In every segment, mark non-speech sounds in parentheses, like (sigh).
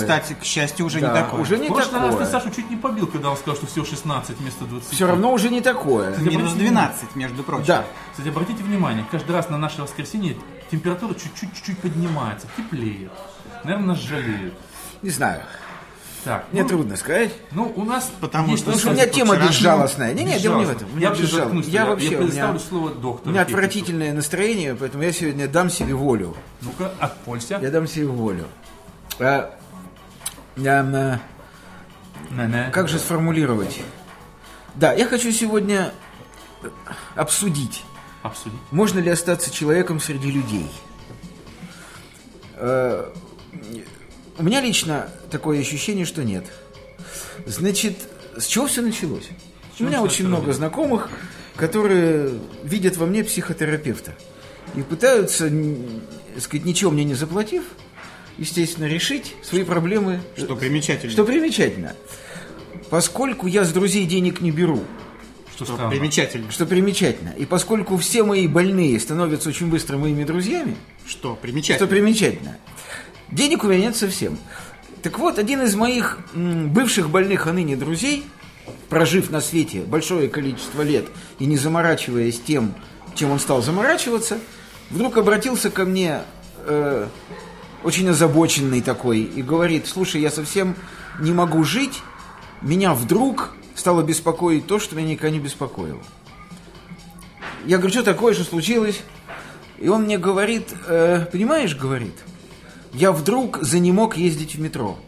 такое. Кстати, к счастью, уже Да, не такое. уже В не прошлый раз ты такое. Сашу чуть не побил, когда он сказал, что всего 16 вместо 20. Все равно уже не такое. Минус 12, между прочим. Да. Кстати, обратите внимание, каждый раз на наше воскресенье температура чуть-чуть чуть поднимается, теплеет. Наверное, нас жалеют. Не знаю. Так, Мне ну, трудно сказать. ну, у нас Потому есть что Потому что у меня тема безжалостная. Не, не, дело не в этом. У меня Я вообще безжал- заткнусь, Я я, вообще, я предоставлю слово доктору. у меня отвратительное настроение, поэтому я сегодня дам себе волю. Ну-ка, отполься. Я дам себе волю. А, как же сформулировать? Да, я хочу сегодня обсудить, Обсудить. можно ли остаться человеком среди людей. Э, У меня лично такое ощущение, что нет. Значит, с чего все началось? У меня очень много знакомых, которые видят во мне психотерапевта и пытаются, н- сказать, ничего мне не заплатив, естественно, решить свои проблемы. Что примечательно. Что примечательно. Поскольку я с друзей денег не беру, Что, Что странно. примечательно. что примечательно, и поскольку все мои больные становятся очень быстро моими друзьями, Что что примечательно. примечательно. Денег у меня нет совсем. Так вот, один из моих м, бывших больных, а ныне друзей, прожив на свете большое количество лет и не заморачиваясь тем, чем он стал заморачиваться, вдруг обратился ко мне э, очень озабоченный такой и говорит, слушай, я совсем не могу жить, меня вдруг стало беспокоить то, что меня никогда не беспокоило. Я говорю, что такое, что случилось? И он мне говорит, «Э, понимаешь, говорит, я вдруг занемог ездить в метро.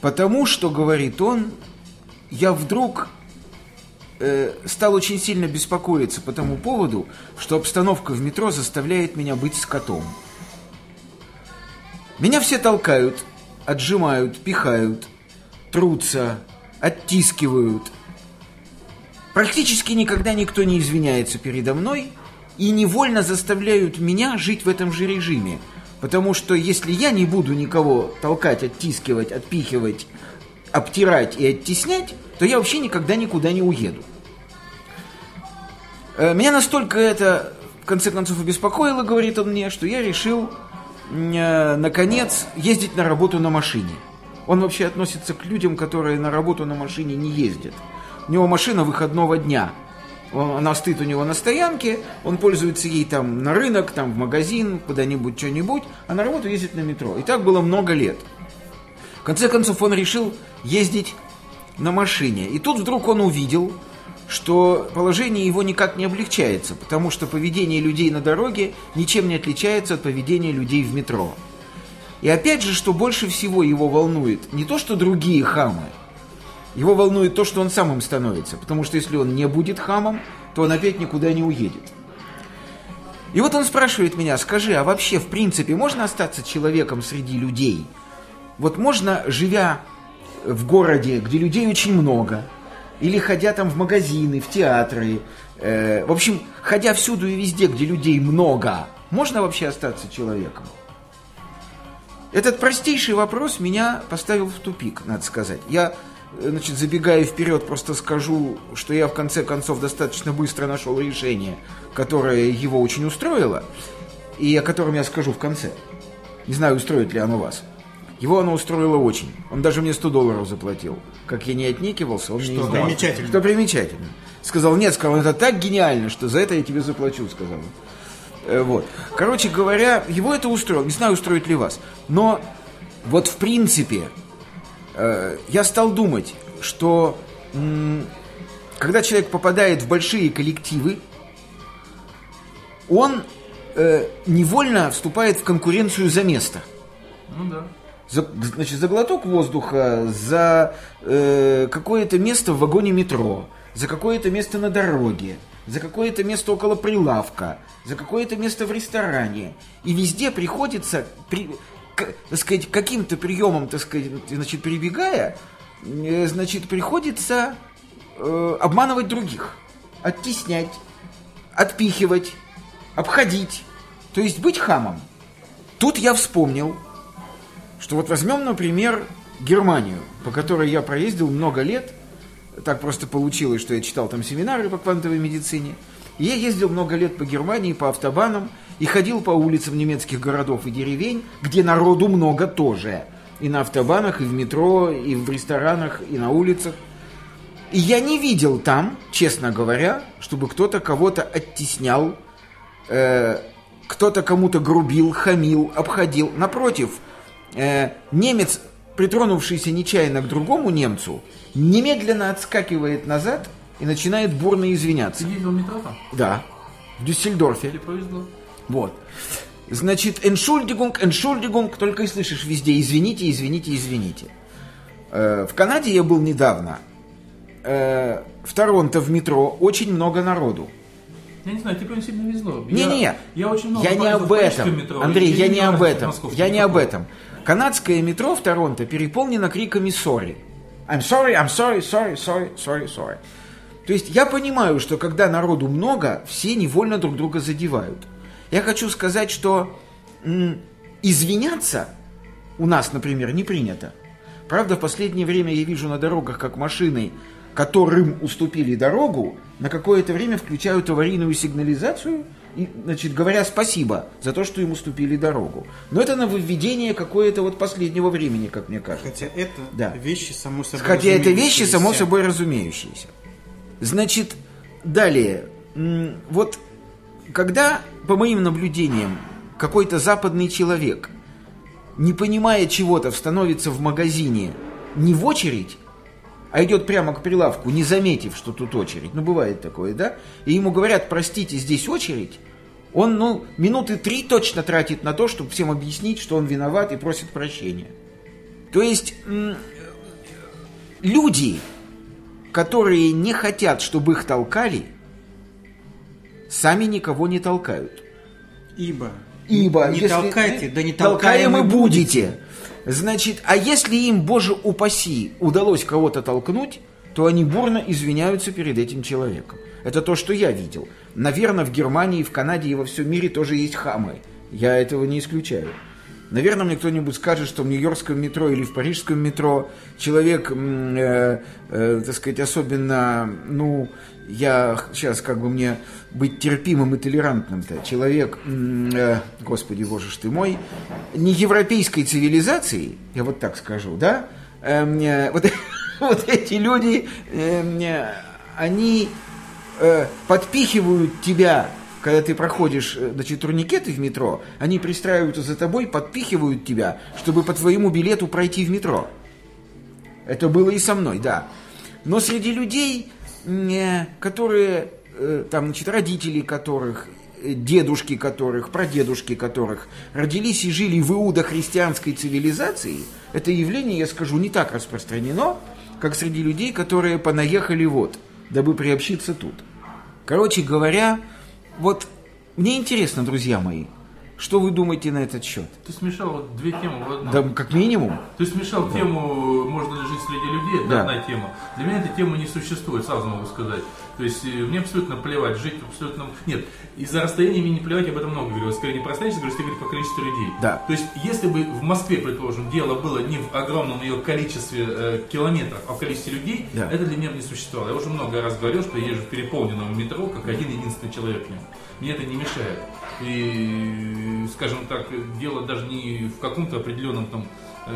Потому что, говорит он, я вдруг э, стал очень сильно беспокоиться по тому поводу, что обстановка в метро заставляет меня быть скотом. Меня все толкают, отжимают, пихают, трутся, оттискивают. Практически никогда никто не извиняется передо мной и невольно заставляют меня жить в этом же режиме. Потому что если я не буду никого толкать, оттискивать, отпихивать, обтирать и оттеснять, то я вообще никогда никуда не уеду. Э, Меня настолько это, в конце концов, обеспокоило, говорит он мне, что я решил, наконец, ездить на работу на машине. Он вообще относится к людям, которые на работу на машине не ездят. У него машина выходного дня. Он- Она стоит у него на стоянке, он пользуется ей там на рынок, там в магазин, куда-нибудь, что-нибудь, а на работу ездит на метро. И так было много лет. В конце концов, он решил ездить на машине. И тут вдруг он увидел, что положение его никак не облегчается, потому что поведение людей на дороге ничем не отличается от поведения людей в метро. И опять же, что больше всего его волнует, не то, что другие хамы, его волнует то, что он сам им становится. Потому что если он не будет хамом, то он опять никуда не уедет. И вот он спрашивает меня, скажи, а вообще, в принципе, можно остаться человеком среди людей? Вот можно, живя в городе, где людей очень много, или ходя там в магазины, в театры, э, в общем, ходя всюду и везде, где людей много, можно вообще остаться человеком? Этот простейший вопрос меня поставил в тупик, надо сказать. Я, э, значит, забегая вперед, просто скажу, что я в конце концов достаточно быстро нашел решение, которое его очень устроило, и о котором я скажу в конце. Не знаю, устроит ли оно вас. Его оно устроило очень. Он даже мне 100 долларов заплатил. Как я не отнекивался, он мне Что издал. примечательно. Что примечательно. Сказал, нет, сказал, это так гениально, что за это я тебе заплачу, сказал. Э, Вот. Короче говоря, его это устроило. Не знаю, устроит ли вас. Но вот в принципе э, я стал думать, что когда человек попадает в большие коллективы, он э, невольно вступает в конкуренцию за место. Ну да. За, значит, за глоток воздуха, за э, какое-то место в вагоне метро, за какое-то место на дороге, за какое-то место около прилавка, за какое-то место в ресторане. И везде приходится, при, к- так сказать, каким-то приемом, так сказать, значит, прибегая, э, значит, приходится э, обманывать других, оттеснять, отпихивать, обходить, то есть быть хамом. Тут я вспомнил, что вот возьмем, например, Германию, по которой я проездил много лет. Так просто получилось, что я читал там семинары по квантовой медицине. И я ездил много лет по Германии, по автобанам, и ходил по улицам немецких городов и деревень, где народу много тоже. И на автобанах, и в метро, и в ресторанах, и на улицах. И я не видел там, честно говоря, чтобы кто-то кого-то оттеснял, э, кто-то кому-то грубил, хамил, обходил. Напротив, э, немец, притронувшийся нечаянно к другому немцу, немедленно отскакивает назад и начинает бурно извиняться. Ты ездил в метро там? Да, в Дюссельдорфе. Тебе повезло. Вот. Значит, эншульдигунг, эншульдигунг, только и слышишь везде, извините, извините, извините. Э, в Канаде я был недавно. Э, в Торонто в метро очень много народу. Я не знаю, тебе прям сильно везло. Не-не-не, Я, я очень много я не об этом. метро, Андрей, и я мне не об этом. Я не об этом. Канадское метро в Торонто переполнено криками sorry. I'm sorry, I'm sorry, sorry, sorry, sorry, sorry. То есть я понимаю, что когда народу много, все невольно друг друга задевают. Я хочу сказать, что извиняться у нас, например, не принято. Правда, в последнее время я вижу на дорогах, как машины, которым уступили дорогу, на какое-то время включают аварийную сигнализацию и, значит, говоря спасибо за то, что им уступили дорогу. Но это нововведение какое-то вот последнего времени, как мне кажется. Хотя это Да. вещи само собой Хотя это вещи, само собой разумеющиеся. Значит, далее. Вот когда, по моим наблюдениям, какой-то западный человек, не понимая чего-то, становится в магазине не в очередь, а идет прямо к прилавку, не заметив, что тут очередь, ну бывает такое, да, и ему говорят, простите, здесь очередь, он, ну, минуты три точно тратит на то, чтобы всем объяснить, что он виноват и просит прощения. То есть люди, которые не хотят, чтобы их толкали, сами никого не толкают. Ибо, Ибо не если толкайте, да не толкаемы толкаемы будете. Значит, а если им, боже упаси, удалось кого-то толкнуть, то они бурно извиняются перед этим человеком. Это то, что я видел. Наверное, в Германии, в Канаде и во всем мире тоже есть хамы. Я этого не исключаю. Наверное, мне кто-нибудь скажет, что в Нью-Йоркском метро или в Парижском метро человек, э, э, так сказать, особенно, ну, я сейчас как бы мне быть терпимым и толерантным-то. Человек, э, господи боже ж ты мой, не европейской цивилизации, я вот так скажу, да, Эм, э, вот, (laughs) вот эти люди, эм, э, они э, подпихивают тебя, когда ты проходишь, э, значит, турникеты в метро, они пристраиваются за тобой, подпихивают тебя, чтобы по твоему билету пройти в метро. Это было и со мной, да. Но среди людей, э, которые, э, там, значит, родители которых, э, дедушки которых, прадедушки которых родились и жили в иудохристианской цивилизации, это явление, я скажу, не так распространено, как среди людей, которые понаехали вот, дабы приобщиться тут. Короче говоря, вот мне интересно, друзья мои, что вы думаете на этот счет? Ты смешал вот две темы в одном. Да, как минимум. Ты смешал тему «Можно ли жить среди людей?» Да. Это одна тема. Для меня эта тема не существует, сразу могу сказать. То есть э, мне абсолютно плевать, жить абсолютно... Нет, из-за расстояния мне не плевать, я об этом много говорил. Скорее не про расстояние, говорю, говорю по количеству людей. Да. То есть если бы в Москве, предположим, дело было не в огромном ее количестве э, километров, а в количестве людей, Да. это для меня бы не существовало. Я уже много раз говорил, что я езжу в переполненном метро, как один единственный человек в нем. Мне это не мешает. И, скажем так, дело даже не в каком-то определенном там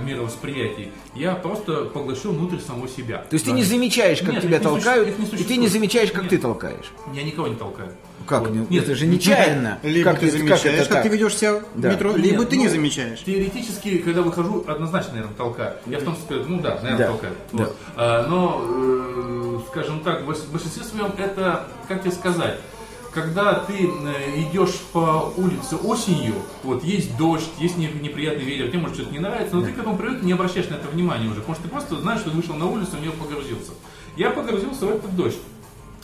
мировосприятии. Я просто поглощен внутрь самого себя. То есть ты не замечаешь, как Нет, тебя суще- толкают, и ты не замечаешь, как Нет. ты толкаешь. Я никого не толкаю. Как? Вот. не- Нет, это же нечаянно. (laughs) Либо как ты это- замечаешь, как, как, это так? ты ведешь себя в Да. метро, Нет, либо ты ну, не замечаешь. Теоретически, когда выхожу, однозначно, наверное, толкаю. Я в том смысле, ну да, наверное, Да. толкаю. Да. Вот. А, но, э, скажем так, в в большинстве своем это, как тебе сказать, когда ты э, идешь по улице осенью, вот есть дождь, есть не- неприятный ветер, тебе может что-то не нравится, но ты к этому привык, не обращаешь на это внимания уже, потому что ты просто знаешь, что ты вышел на улицу, в нее погрузился. Я погрузился в этот дождь.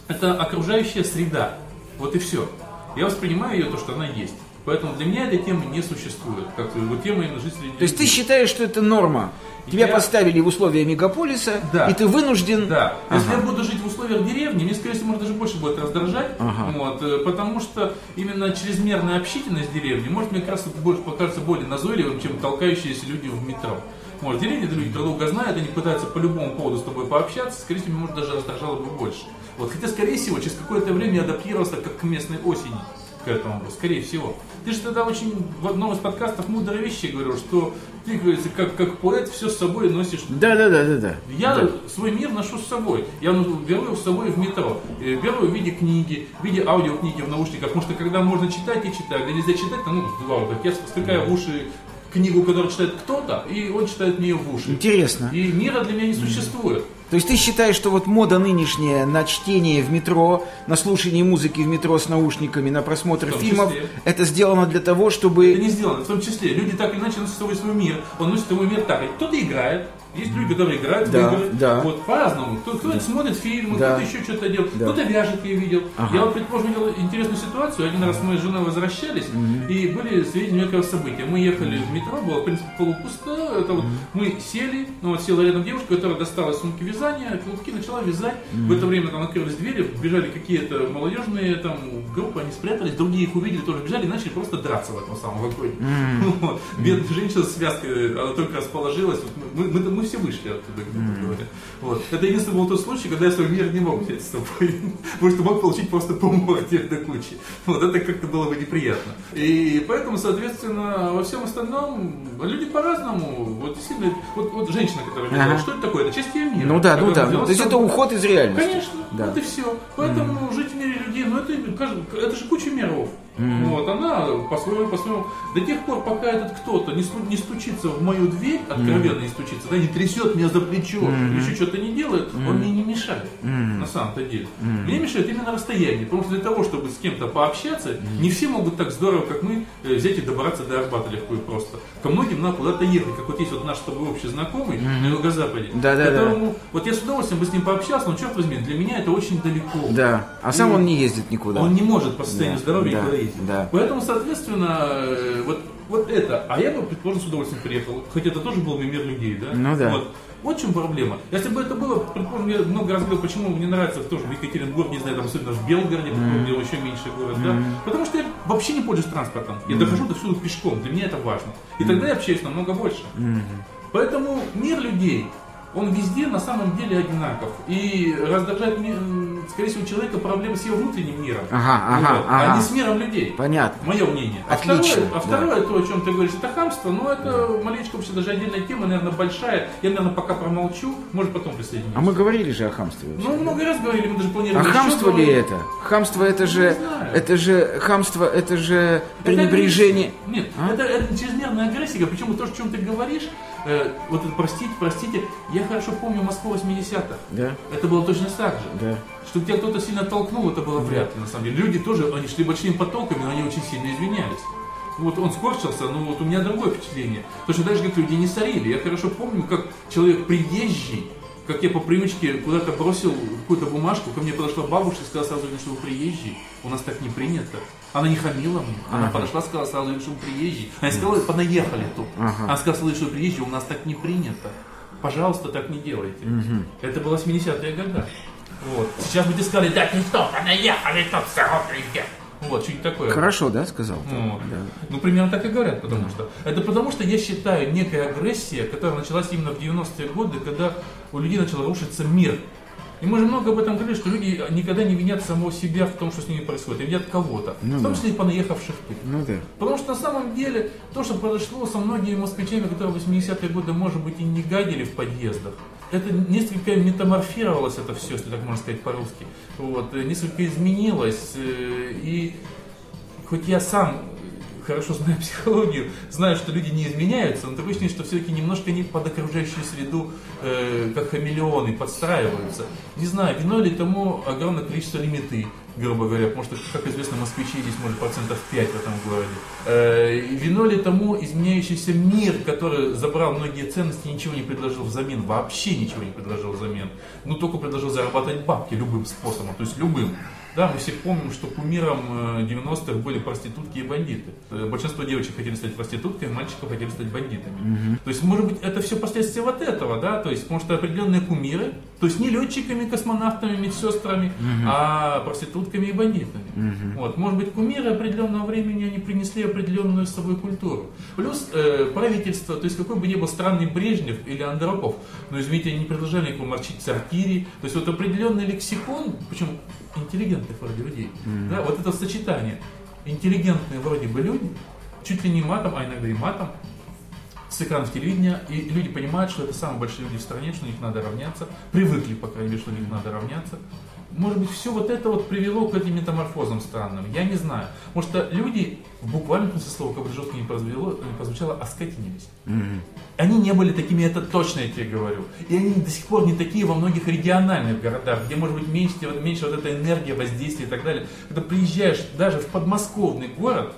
Это окружающая среда. Вот и все. Я воспринимаю ее то, что она есть. Поэтому для меня этой темы не существует. Как вот тема именно жителей То есть ты считаешь, что это норма? Тебя Я- поставили в условия мегаполиса, Да. и ты вынужден... Да. Если Ага. я буду жить в условиях деревни, мне, скорее всего, может даже больше будет раздражать. Ага. Вот, э, потому что именно чрезмерная общительность деревни может мне как раз больше покажется более назойливым, чем толкающиеся люди в метро. Может, деревни это люди друг друга знают, они пытаются по любому поводу с тобой пообщаться, скорее всего, может даже раздражало бы больше. Вот, хотя, скорее всего, через какое-то время я адаптировался как к местной осени к этому, скорее всего. Ты же тогда очень в одном из подкастов мудрые вещи говорил, что ты, говорится, как, как поэт все с собой носишь Да, да, да, да, да. я Да. свой мир ношу с собой. Я беру его с собой в метро. Э, Беру в виде книги, в виде аудиокниги в наушниках. Потому что когда можно читать, я читаю. Когда нельзя читать, то ну, здорово. Так я втыкаю в уши книгу, которую читает кто-то, и он читает мне в уши. Интересно. И мира для меня не существует. То есть ты считаешь, что вот мода нынешняя на чтение в метро, на слушание музыки в метро с наушниками, на просмотр фильмов, числе. это сделано для того, Это чтобы... не сделано. В том числе люди так или иначе носят с собой свой мир. Он носит свой мир так. Кто-то играет. Есть люди, которые играют Да, в игры. да. Вот по-разному. Кто, кто смотрит фильмы, Да. кто-то еще что-то делает, Да. кто-то вяжет, я видел. Ага. Я вот, предположим, видел интересную ситуацию. Один раз мы с женой возвращались, и были сведения некого события. Мы ехали в метро, было, в принципе, полупусто. Это вот мы сели, ну вот села рядом девушка, которая достала из сумки вязания, клубки начала вязать. В это время там открылись двери, бежали какие-то молодежные там группы, они спрятались, другие их увидели, тоже бежали и начали просто драться в этом самом вагоне. (laughs) Вот. Бедная женщина с связкой, она только расположилась. Вот Мы, мы, мы все вышли оттуда, грубо говоря. Вот. Это единственный был тот случай, когда я свой мир не мог взять с собой. (laughs) Потому что мог получить просто по морде до кучи. Вот это как-то было бы неприятно. И поэтому, соответственно, во всем остальном люди по-разному. Вот действительно, вот, вот женщина, которая сказала, что это такое? Это часть ее мира. Ну да, ну да. То есть это уход из реальности. Конечно, Да. вот и все. Поэтому в мире людей, ну это, кажется, это же куча миров. Вот, она по-своему, по-своему, до тех пор, пока этот кто-то не, сту- не стучится в мою дверь, откровенно не стучится, да, не трясет меня за плечо, или еще что-то не делает, он мне не мешает, на самом-то деле. Мне мешает именно расстояние, потому что для того, чтобы с кем-то пообщаться, не все могут так здорово, как мы, э, взять и добраться до Арбата легко и просто. Ко многим надо куда-то ехать, как вот есть вот наш с тобой общий знакомый на юго-западе, Да-да-да. которому, вот я с удовольствием бы с ним пообщался, но черт возьми, для меня это очень далеко. Да. А сам он не ездит никуда. Он не может по состоянию Да, здоровья да, никуда ездить. да. Поэтому, соответственно, э, вот, вот это. А я бы, предположим, с удовольствием приехал. Хотя это тоже был бы мир людей, да? Ну да. Вот. Вот в чем проблема. Если бы это было, предположим, я много раз говорил, почему мне нравится тоже в Екатеринбург, не знаю, там, особенно в Белгороде, mm где еще меньше город, да? Потому что я вообще не пользуюсь транспортом. Я дохожу до всюду пешком, для меня это важно. И тогда я общаюсь намного больше. Поэтому мир людей, он везде на самом деле одинаков. И раздражает, скорее всего, человека проблемы с его внутренним миром. Ага, ага, Вот, ага. а не с миром людей. Понятно. Мое мнение. А Отлично, второе, а второе то, о чем ты говоришь, это хамство, но это маленечко вообще даже отдельная тема, наверное, большая. Я, наверное, пока промолчу, может потом присоединюсь. А мы говорили же о хамстве. вообще. Ну, много раз говорили, мы даже А планировали. еще хамство ли это? Хамство это же, не знаю. это же хамство, это же Это пренебрежение. агрессия. Нет, А? это, это чрезмерная агрессия. Причем то, о чем ты говоришь, э, вот это простите, простите, я хорошо помню Москву 80-х. Да, Это было точно так же. да. Что тебя кто-то сильно толкнул, это было вряд ли, на самом деле. Люди тоже, они шли большими потоками, но они очень сильно извинялись. Вот он скорчился, но вот у меня другое впечатление. Точно так же, как люди не сорили. Я хорошо помню, как человек приезжий, как я по привычке куда-то бросил какую-то бумажку, ко мне подошла бабушка и сказала сразу, что вы приезжий. У нас так не принято. Она не хамила мне. Она подошла, сказала сразу, что вы приезжий. Она сказала, понаехали тут. Ага. Она сказала, что вы приезжий, у нас так не принято. Пожалуйста, так не делайте. Это было 80-е годы. Вот. Сейчас бы тебе сказали, да ты что, понаехали тут. Вот, что-нибудь такое. Хорошо, да, сказал? Вот. Да. Ну, примерно так и говорят, потому что. Это потому что я считаю некая агрессия, которая началась именно в 90-е годы, когда у людей начал рушиться мир. И мы же много об этом говорили, что люди никогда не винят самого себя в том, что с ними происходит, а винят кого-то, в том числе и понаехавших тут. Ну да. Потому что на самом деле то, что произошло со многими москвичами, которые в 80-е годы, может быть, и не гадили в подъездах, это несколько метаморфировалось это все, если так можно сказать по-русски. Вот, несколько изменилось. э, И хоть я сам хорошо знаю (laughs) психологию, знаю, что люди не изменяются, но такое ощущение, что все-таки немножко они под окружающую среду, э, как хамелеоны, подстраиваются. Не знаю, виной ли тому огромное количество лимиты, грубо говоря, потому что, как известно, москвичей здесь может процентов 5 в этом городе. Э, и виной ли тому изменяющийся мир, который забрал многие ценности ничего не предложил взамен, вообще ничего не предложил взамен, ну только предложил зарабатывать бабки любым способом, то есть любым. Да, мы все помним, что кумиром э, 90-х были проститутки и бандиты. Э, Большинство девочек хотели стать проститутками, мальчиков хотели стать бандитами. То есть, может быть, это все последствия вот этого, да, то есть, потому что определенные кумиры, то есть не летчиками, космонавтами, медсестрами, а проститутками и бандитами. Вот, может быть, кумиры определенного времени, они принесли определенную с собой культуру. Плюс э, правительство, то есть какой бы ни был странный Брежнев или Андропов, но, извините, они не предложили никому морчить сортири, то есть вот определенный лексикон, причем интеллигентных вроде людей, да, вот это сочетание, интеллигентные вроде бы люди, чуть ли не матом, а иногда и матом, с экранов телевидения, и люди понимают, что это самые большие люди в стране, что на них надо равняться, привыкли, по крайней мере, что на них надо равняться. Может быть, все вот это вот привело к этим метаморфозам странным, я не знаю. Может, что люди, в буквальном смысле слова, как бы жестко не прозвучало, не прозвучало оскотинились. Они не были такими, это точно я тебе говорю. И они до сих пор не такие во многих региональных городах, где может быть меньше, меньше вот этой энергии, воздействия и так далее. Когда приезжаешь даже в подмосковный город,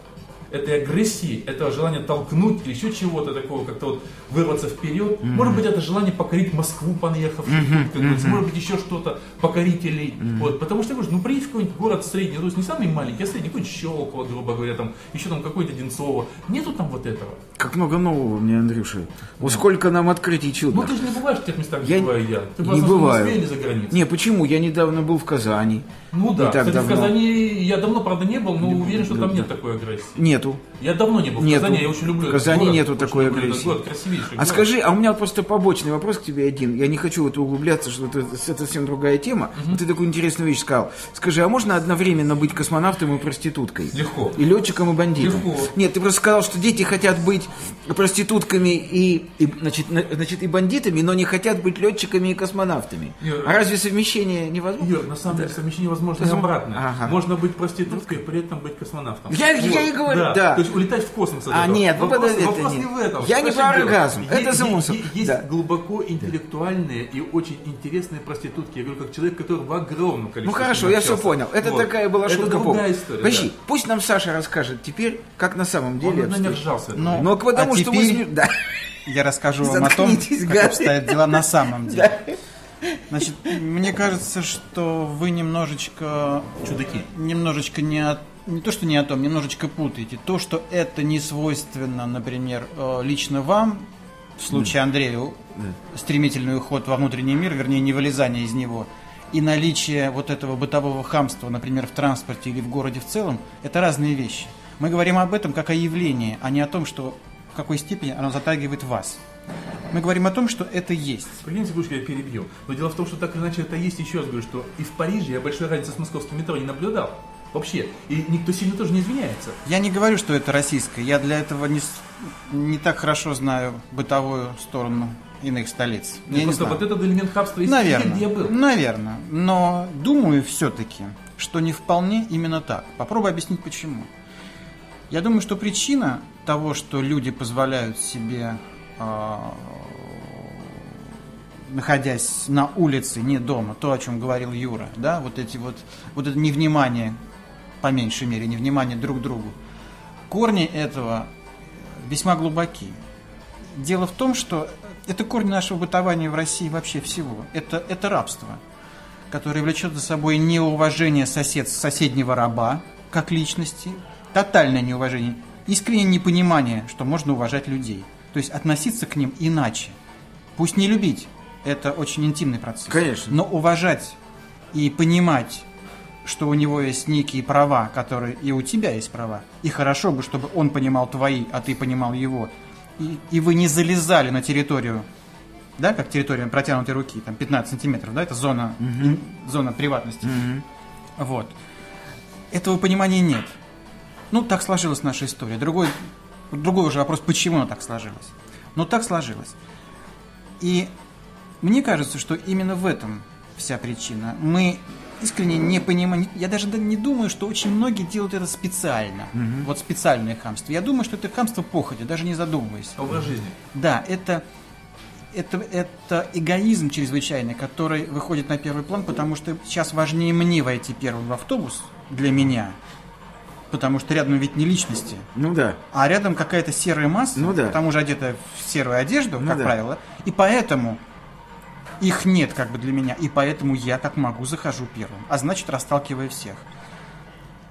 этой агрессии, этого желания толкнуть или еще чего-то такого, как-то вот вырваться вперед. Может быть, это желание покорить Москву, понаехавших, как говорится. может быть, еще что-то, покорителей. Вот, потому что, я говорю, ну, приедь в какой-нибудь город средний, то есть не самый маленький, а средний, какой-нибудь Щелково, грубо говоря, там, еще там какой-то Одинцово. Нету там вот этого. Как много нового мне, Андрюша. Вот сколько нам открытий Ну, чудных. ты же не бываешь в тех местах, Я где бываю я. Ты не в бываю. Или за границей. Не, почему? Я недавно был в Казани. Ну да, Не кстати, в давно. Казани я давно, правда, не был, но уверен, что там нет такой агрессии. Нету. Я давно не был в Нету. Казани, я очень люблю В Казани город, нету такой агрессии. город, красивейший А город. скажи, а у меня вот просто побочный вопрос к тебе один. Я не хочу в это углубляться, что это, это совсем другая тема. Вот ты такую интересную вещь сказал. Скажи, а можно одновременно быть космонавтом и проституткой? Легко. И летчиком, и бандитом? Легко. Нет, ты просто сказал, что дети хотят быть проститутками и, и, значит, на- значит, и бандитами, но не хотят быть летчиками и космонавтами. Нет. А разве совмещение невозможно? Юр, на самом деле совмещение возможно и Возможно. обратное. Ага. Можно быть проституткой, при этом быть космонавтом. Я- я и говорю, да. То есть улетать в космос. от А, этого. нет, вопрос, подожди, это вопрос не в этом. Я не про оргазм, Е- это собой. Есть Да. глубоко интеллектуальные и очень интересные проститутки. Я говорю, как человек, который в огромном количестве Ну хорошо, я все понял. Это Вот. такая была шутка. Это другая история. Подожди, да. пусть нам Саша расскажет теперь, как на самом деле. Он, ржался. Ну, Ну, потому а что мы... теперь сме- Да. Я расскажу вам о том, как обстоят дела на самом деле. Значит, мне кажется, что вы немножечко... Чудаки. Немножечко не о- не то, что не о том, немножечко путаете. То, что это не свойственно, например, э, лично вам, в случае Андрею, стремительный уход во внутренний мир, вернее, не вылезание из него, и наличие вот этого бытового хамства, например, в транспорте или в городе в целом, это разные вещи. Мы говорим об этом как о явлении, а не о том, что в какой степени оно затрагивает вас. Мы говорим о том, что это есть. Прикинь, секундочку, я перебью. Но дело в том, что так или иначе это есть. Еще раз говорю, что и в Париже я большой разницы с московским метро не наблюдал. Вообще. И никто сильно тоже не извиняется. Я не говорю, что это российское. Я для этого не, не так хорошо знаю бытовую сторону иных столиц. Я не Просто знаю. вот этот элемент хабства есть Наверное. везде, где я был. Наверное. Но думаю все-таки, что не вполне именно так. Попробую объяснить почему. Я думаю, что причина того, что люди позволяют себе, а, находясь на улице, не дома, то, о чем говорил Юра, да, вот эти вот, вот это невнимание, по меньшей мере, невнимание друг к другу, корни этого весьма глубоки. Дело в том, что это корни нашего бытования в России вообще всего. Это, это рабство, которое влечет за собой неуважение сосед, соседнего раба как личности, тотальное неуважение, искреннее непонимание, что можно уважать людей. То есть относиться к ним иначе. Пусть не любить, это очень интимный процесс. Конечно. Но уважать и понимать, что у него есть некие права, которые и у тебя есть права. И хорошо бы, чтобы он понимал твои, а ты понимал его. И, и вы не залезали на территорию, да, как территория протянутой руки, там 15 сантиметров, да, это зона, ин- зона приватности. Вот. Этого понимания нет. Ну, так сложилась наша история. Другой, другой уже вопрос, почему она так сложилась. Но так сложилось. И мне кажется, что именно в этом вся причина. Мы искренне не понимаем, я даже да- не думаю, что очень многие делают это специально. Вот специальное хамство. Я думаю, что это хамство походя, даже не задумываясь. Образ жизни. Да, это, это, это эгоизм чрезвычайный, который выходит на первый план, потому что сейчас важнее мне войти первым в автобус для меня, потому что рядом ведь не личности, Ну да. а рядом какая-то серая масса, Ну да. к тому же одетая в серую одежду, Ну как да. правило, и поэтому их нет как бы для меня, и поэтому я как могу захожу первым, а значит расталкивая всех.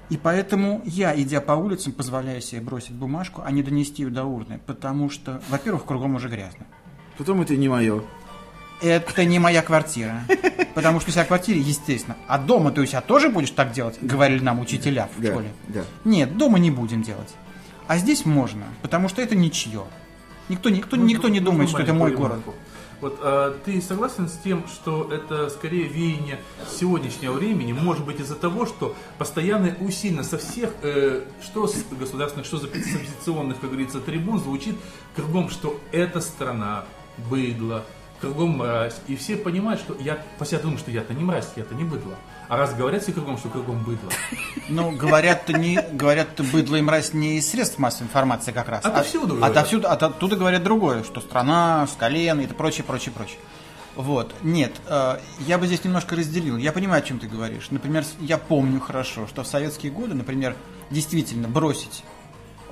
И поэтому я, идя по улицам, позволяю себе бросить бумажку, а не донести ее до урны, потому что, во-первых, кругом уже грязно. Потом это не мое. Это не моя квартира. Потому что у себя в квартире, естественно. А дома ты у себя тоже будешь так делать, говорили нам учителя в Да, школе. да. Нет, дома не будем делать. А здесь можно, потому что это ничье. Никто, никто, никто не Ну, думает, что это мой маленькую город. Вот а, ты согласен с тем, что это скорее веяние сегодняшнего времени, может быть из-за того, что постоянно усиленно со всех, э, что с государственных, что с оппозиционных, как говорится, трибун звучит кругом, что эта страна быдло, кругом мразь, и все понимают, что я, по себе думаю, что я-то не мразь, я-то не быдло. А раз говорят все кругом, что кругом быдло, Ну, говорят, не, говорят, быдло и мразь не из средств массовой информации как раз. Отовсюду А-. Отовсюду, от- оттуда говорят другое, что страна с колен и прочее, прочее, прочее. Вот, нет, э, я бы здесь немножко разделил. Я понимаю, о чем ты говоришь. Например, я помню хорошо, что в советские годы, например, действительно бросить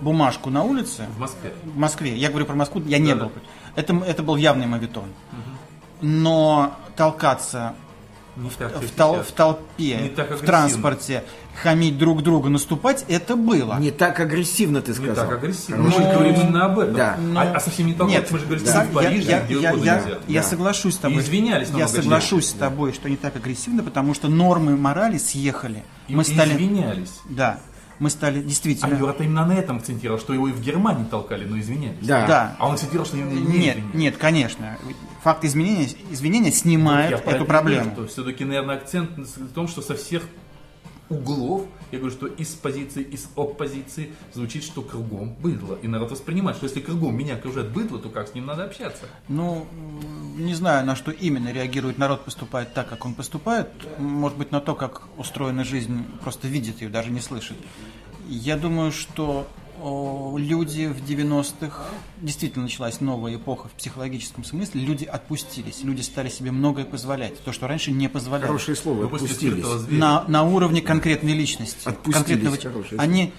бумажку на улице в Москве. в Москве, я говорю про Москву, я не Да-да. был. Это, это был явный мавитон. Но толкаться Не так, как в, тол- в толпе, Не так в транспорте, хамить друг другу, наступать, это было. Не так агрессивно ты Не сказал. так агрессивно. Хорошо. Мы же говорим именно об этом. Да. А, а совсем не толкать, Нет, мы же говорим, да, что в Париже, я, где я, я- нельзя. я Да. соглашусь с тобой. И извинялись Я соглашусь чаще. с тобой, что не так агрессивно, потому что нормы морали съехали. И, мы и стали, извинялись. да, мы стали А действительно. Юра-то именно на этом акцентировал, что его и в Германии толкали, но извинялись. Да. Да. А он акцентировал, что не Нет, извинялись. нет, конечно. Факт изменения, извинения снимает про эту проблему. что все-таки, наверное, акцент в том, что со всех углов, я говорю, что из позиции, из оппозиции звучит, что кругом быдло. И народ воспринимает, что если кругом меня окружает быдло, то как с ним надо общаться? Ну, не знаю, на что именно реагирует народ, поступает так, как он поступает. Может быть, на то, как устроена жизнь, просто видит ее, даже не слышит. Я думаю, что люди в 90-х, действительно началась новая эпоха в психологическом смысле, люди отпустились, люди стали себе многое позволять, то, что раньше не позволяли. Хорошее слово, отпустились. на, на уровне конкретной личности. Отпустились, конкретного хорошее слово. Они,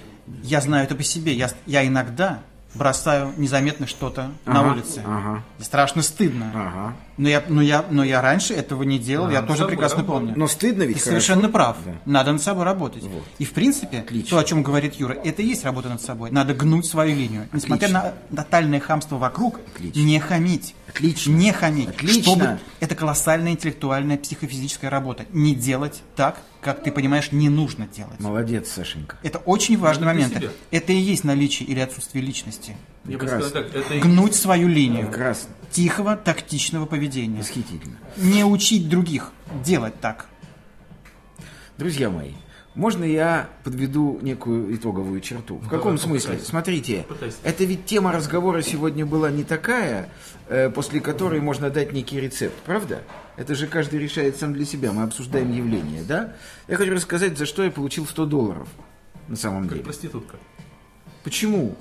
я знаю это по себе, я, я иногда бросаю незаметно что-то на Ага, улице. ага. Страшно стыдно. Ага. Но я, но, я, но я раньше этого не делал, Да, я тоже прекрасно работать. помню. Но стыдно ведь Ты хорошо. совершенно прав. Да. Надо над собой работать. Вот. И в принципе, Отлично. то, о чем говорит Юра, это и есть работа над собой. Надо гнуть свою линию. Несмотря Отлично. на тотальное хамство вокруг, Отлично. не хамить. Отлично. Не хамить. Отлично. Чтобы это колоссальная интеллектуальная психофизическая работа. Не делать так, как ты понимаешь, не нужно делать. Молодец, Сашенька. Это очень важный момент. Это и есть наличие или отсутствие личности. Я бы сказал так, это Гнуть свою линию. Прекрасно. Тихого, тактичного поведения. Восхитительно. Не учить других делать так. Друзья мои, можно я подведу некую итоговую черту? В каком Давай, смысле? попытайся. Смотрите, Попытайся. это ведь тема разговора сегодня была не такая, э, после которой можно дать некий рецепт, правда? Это же каждый решает сам для себя, мы обсуждаем явление, да? Я хочу рассказать, за что я получил 100 долларов, на самом деле. Проститутка. Почему?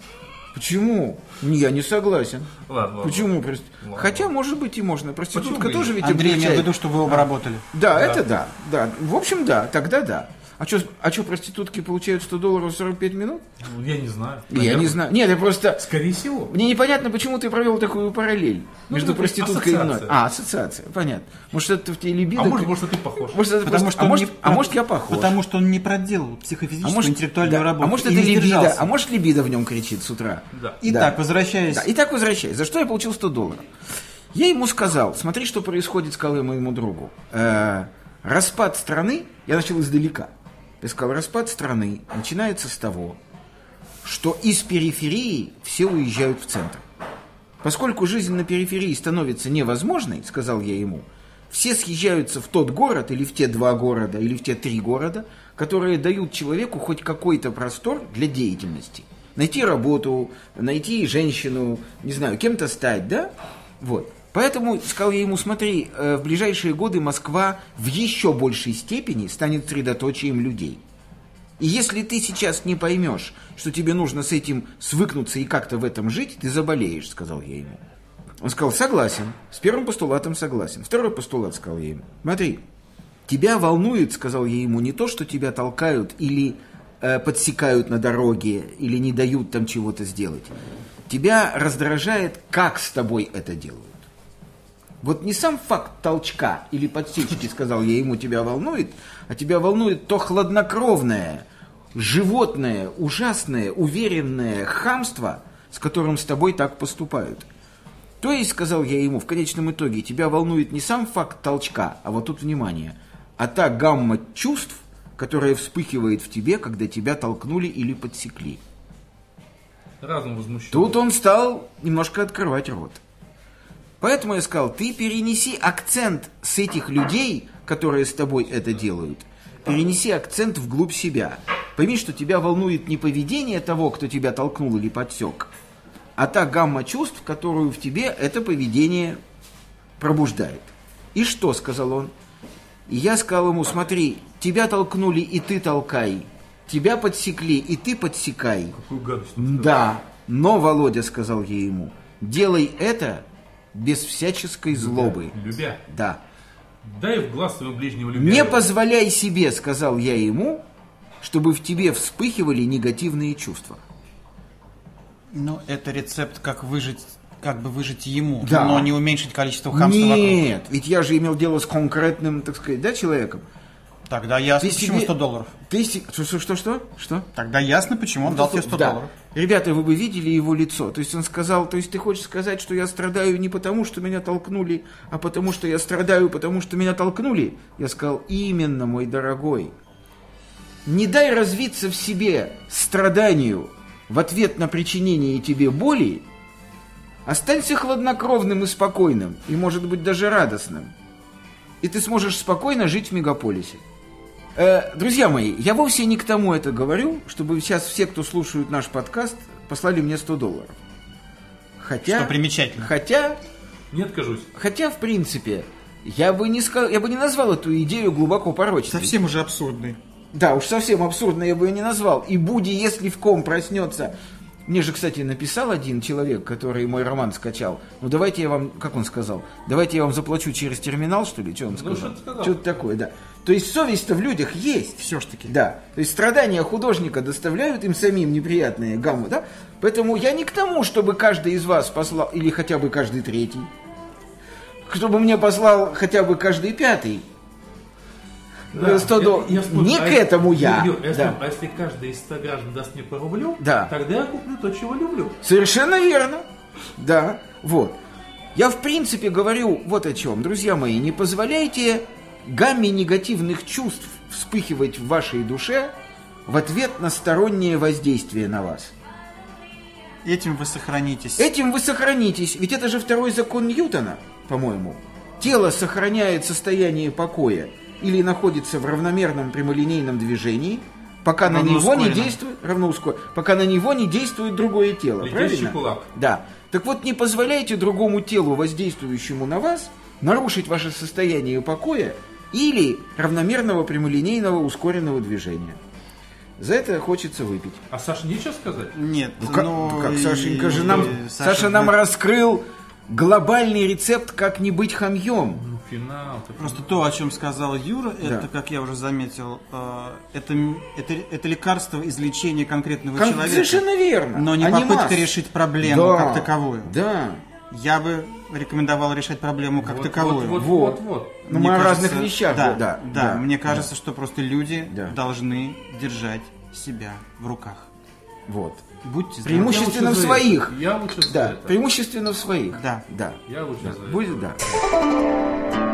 Почему? Не, Я не согласен. Ладно, ладно. Почему? Ладно. Хотя, может быть, и можно. Проститутка Почему тоже ведь Андрей имел в облегчает. виду, что вы оба работали. Да, Да. это да, да. В общем, да, тогда да. А что, а чё, проститутки получают 100 долларов в 45 минут? Ну, Я не знаю. Я Наверное. не знаю. Нет, я просто... Скорее всего. Мне непонятно, почему ты провел такую параллель Ну, между это проституткой и мной. А, ассоциация, понятно. Может, это в тебе либидо? А может, как- может, ты похож. может, это Потому просто- что а, может, не а может, я похож. Потому что он не проделал психофизическую интеллектуальную да, работу. а может, и это либидо, а может, либидо в нем кричит с утра. Да. Итак, возвращаясь. Да, итак, возвращаясь. За что я получил 100 долларов? Я ему сказал, смотри, что происходит, сказал я моему другу. Э, распад страны, я начал издалека. Я сказал, распад страны начинается с того, что из периферии все уезжают в центр. Поскольку жизнь на периферии становится невозможной, сказал я ему, все съезжаются в тот город или в те два города, или в те три города, которые дают человеку хоть какой-то простор для деятельности. Найти работу, найти женщину, не знаю, кем-то стать, да? Вот. Поэтому сказал я ему, смотри, э, в ближайшие годы Москва в еще большей степени станет средоточием людей. И если ты сейчас не поймешь, что тебе нужно с этим свыкнуться и как-то в этом жить, ты заболеешь, сказал я ему. Он сказал, согласен. С первым постулатом согласен. Второй постулат, сказал я ему. Смотри, тебя волнует, сказал я ему, не то, что тебя толкают или э, подсекают на дороге, или не дают там чего-то сделать. Тебя раздражает, как с тобой это делают. Вот не сам факт толчка или подсечки, сказал я ему, тебя волнует, а тебя волнует то хладнокровное, животное, ужасное, уверенное хамство, с которым с тобой так поступают. То есть, сказал я ему, в конечном итоге тебя волнует не сам факт толчка, а вот тут внимание, а та гамма чувств, которая вспыхивает в тебе, когда тебя толкнули или подсекли. Разум возмущен. Тут он стал немножко открывать рот. Поэтому я сказал, ты перенеси акцент с этих людей, которые с тобой это делают, перенеси акцент вглубь себя. Пойми, что тебя волнует не поведение того, кто тебя толкнул или подсек, а та гамма чувств, которую в тебе это поведение пробуждает. И что, сказал он? И я сказал ему, смотри, тебя толкнули, и ты толкай. Тебя подсекли, и ты подсекай. Какую гадость. Да, но, Володя, сказал я ему, делай это без всяческой злобы. Любя. Да. Дай в глаз своего ближнего любя. Не позволяй себе, сказал я ему, чтобы в тебе вспыхивали негативные чувства. Ну, это рецепт, как выжить, как бы выжить ему, Да. но не уменьшить количество хамства вокруг. Нет, ведь я же имел дело с конкретным, так сказать, да, человеком. Тогда ясно, Ты почему себе- 100 долларов. Ты что, что, что, что? Тогда ясно, почему он дал тебе 100 Да. долларов. Ребята, вы бы видели его лицо. То есть он сказал, то есть ты хочешь сказать, что я страдаю не потому, что меня толкнули, а потому, что я страдаю, потому что меня толкнули? Я сказал, именно, мой дорогой. Не дай развиться в себе страданию в ответ на причинение тебе боли, останься хладнокровным и спокойным, и, может быть, даже радостным. И ты сможешь спокойно жить в мегаполисе. Э, друзья мои, я вовсе не к тому это говорю, чтобы сейчас все, кто слушают наш подкаст, послали мне 100 долларов. Хотя, Что примечательно. хотя, Не откажусь. хотя, в принципе, я бы не сказал, я бы не назвал эту идею глубоко порочной. Совсем уже абсурдный. Да, уж совсем абсурдно я бы ее не назвал. И Буди, если в ком проснется... Мне же, кстати, написал один человек, который мой роман скачал. Ну, давайте я вам... Как он сказал? Давайте я вам заплачу через терминал, что ли? Что он сказал? что-то сказал. Что-то такое, да. То есть совесть-то в людях есть. Все ж таки. Да, то есть страдания художника доставляют им самим неприятные гаммы, да? Поэтому я не к тому, чтобы каждый из вас послал, или хотя бы каждый третий, чтобы мне послал хотя бы каждый пятый. Да, 100 я- долларов. я вспомнил. Не А к этому я. Юр, я Да. вспомнил, А если каждый из 100 граждан даст мне по рублю, Да. тогда я куплю то, чего люблю. Совершенно верно. Да, вот. Я в принципе говорю вот о чем. Друзья мои, не позволяйте гамме негативных чувств вспыхивать в вашей душе в ответ на стороннее воздействие на вас. Этим вы сохранитесь. Этим вы сохранитесь, ведь это же второй закон Ньютона, по-моему. Тело сохраняет состояние покоя или находится в равномерном прямолинейном движении, пока на него не Равноускоренно. действует равноускор- пока на него не действует другое тело. Летящий правильно? кулак. Да. Так вот, не позволяйте другому телу, воздействующему на вас, нарушить ваше состояние покоя или равномерного прямолинейного ускоренного движения. За это хочется выпить. А Саша нечего сказать? Нет, Ну как, ну, ну как Сашенька же нам, и Саша, нам вы- раскрыл глобальный рецепт, как не быть хамьем. Ну, финал. Просто то, о чем сказал Юра, Да. это, как я уже заметил, э, это, это, это лекарство излечения конкретного Кон- человека. Совершенно верно. Но не а попытка решить проблему Да, как таковую. Да. Я бы рекомендовал решать проблему как Вот, таковую. Вот, вот, Вот. вот, Мне мы о разных вещах. Да, да, да, мне кажется, что просто люди Да. должны держать себя в руках. Вот. Будьте здоровы. Преимущественно в своих. Я лучше за Да, это. преимущественно в своих. Да. Да. Я лучше Да. за это. Будет, да.